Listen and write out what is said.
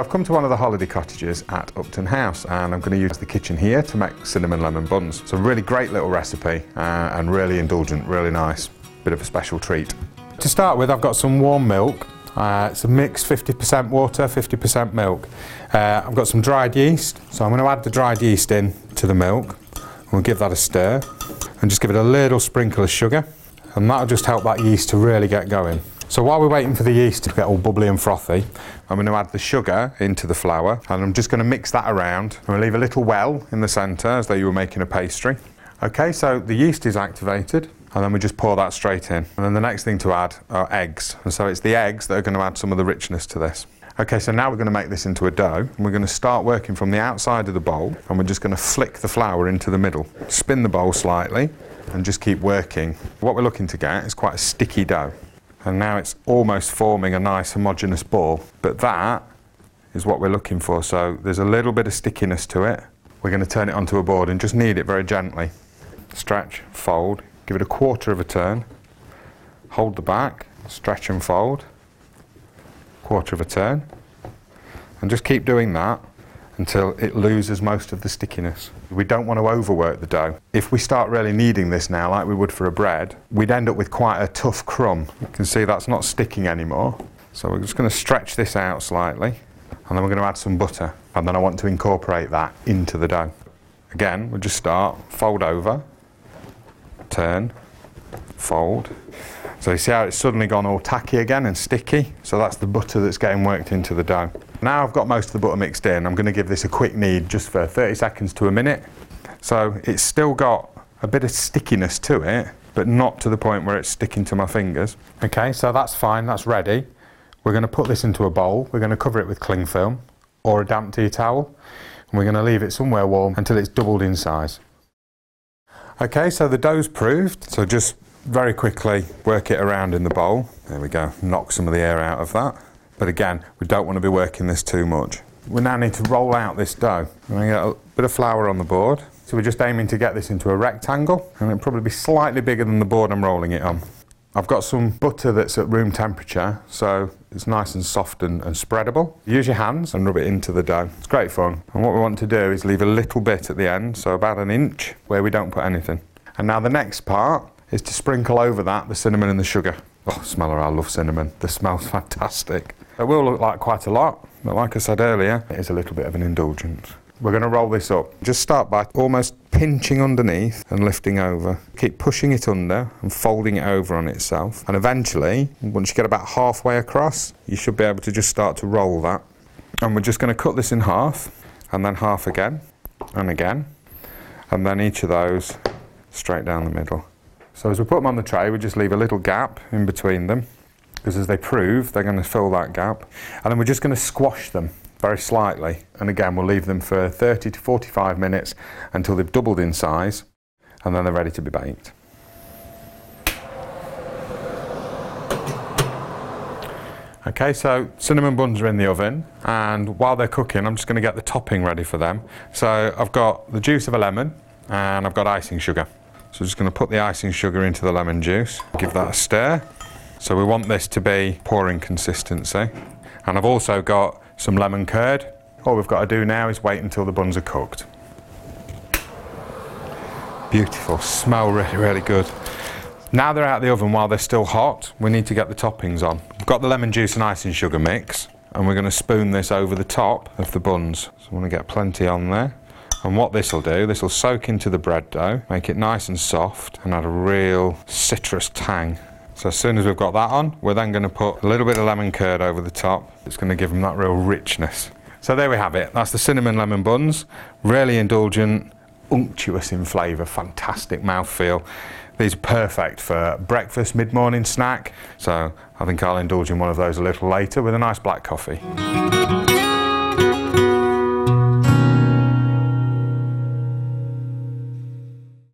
I've come to one of the holiday cottages at Upton House and I'm going to use the kitchen here to make cinnamon lemon buns. It's a really great little recipe uh, and really indulgent, really nice. Bit of a special treat. To start with, I've got some warm milk. Uh, it's a mix 50% water, 50% milk. Uh, I've got some dried yeast, so I'm going to add the dried yeast in to the milk. We'll give that a stir and just give it a little sprinkle of sugar and that'll just help that yeast to really get going. So while we're waiting for the yeast to get all bubbly and frothy, I'm going to add the sugar into the flour and I'm just going to mix that around. I'm going to leave a little well in the centre as though you were making a pastry. Okay, so the yeast is activated and then we just pour that straight in. And then the next thing to add are eggs. And so it's the eggs that are going to add some of the richness to this. Okay, so now we're going to make this into a dough and we're going to start working from the outside of the bowl and we're just going to flick the flour into the middle. Spin the bowl slightly and just keep working. What we're looking to get is quite a sticky dough and now it's almost forming a nice homogeneous ball. But that is what we're looking for. So there's a little bit of stickiness to it. We're going to turn it onto a board and just knead it very gently. Stretch, fold, give it a quarter of a turn, hold the back, stretch and fold, quarter of a turn, and just keep doing that until it loses most of the stickiness. We don't want to overwork the dough. If we start really kneading this now, like we would for a bread, we'd end up with quite a tough crumb. You can see that's not sticking anymore. So we're just going to stretch this out slightly, and then we're going to add some butter, and then I want to incorporate that into the dough. Again, we'll just start, fold over, turn, fold. So you see how it's suddenly gone all tacky again and sticky? So that's the butter that's getting worked into the dough. Now I've got most of the butter mixed in, I'm going to give this a quick knead just for 30 seconds to a minute. So it's still got a bit of stickiness to it, but not to the point where it's sticking to my fingers. Okay, so that's fine, that's ready. We're going to put this into a bowl, we're going to cover it with cling film or a damp tea towel, and we're going to leave it somewhere warm until it's doubled in size. Okay, so the dough's proved, so just very quickly work it around in the bowl. There we go, knock some of the air out of that. But again, we don't want to be working this too much. We now need to roll out this dough. We're going to get a bit of flour on the board. So we're just aiming to get this into a rectangle and it'll probably be slightly bigger than the board I'm rolling it on. I've got some butter that's at room temperature, so it's nice and soft and, and, spreadable. Use your hands and rub it into the dough. It's great fun. And what we want to do is leave a little bit at the end, so about an inch, where we don't put anything. And now the next part is to sprinkle over that the cinnamon and the sugar. Oh, smeller, I love cinnamon. The smell's fantastic. It will look like quite a lot, but like I said earlier, it is a little bit of an indulgence. We're going to roll this up. Just start by almost pinching underneath and lifting over. Keep pushing it under and folding it over on itself. And eventually, once you get about halfway across, you should be able to just start to roll that. And we're just going to cut this in half, and then half again, and again, and then each of those straight down the middle. So as we put them on the tray, we just leave a little gap in between them because as they prove, they're going to fill that gap. And then we're just going to squash them very slightly. And again, we'll leave them for 30 to 45 minutes until they've doubled in size and then they're ready to be baked. Okay, so cinnamon buns are in the oven, and while they're cooking, I'm just going to get the topping ready for them. So I've got the juice of a lemon, and I've got icing sugar. So just going to put the icing sugar into the lemon juice, give that a stir. So we want this to be pouring consistency. And I've also got some lemon curd. All we've got to do now is wait until the buns are cooked. Beautiful, smell really, really good. Now they're out of the oven while they're still hot, we need to get the toppings on. We've got the lemon juice and icing sugar mix, and we're going to spoon this over the top of the buns. So I want to get plenty on there. And what this will do, this will soak into the bread dough, make it nice and soft, and add a real citrus tang. So as soon as we've got that on, we're then going to put a little bit of lemon curd over the top. It's going to give them that real richness. So there we have it. That's the cinnamon lemon buns. Really indulgent, unctuous in flavour, fantastic mouthfeel. These are perfect for breakfast, mid-morning snack. So I think I'll indulge in one of those a little later with a nice black coffee.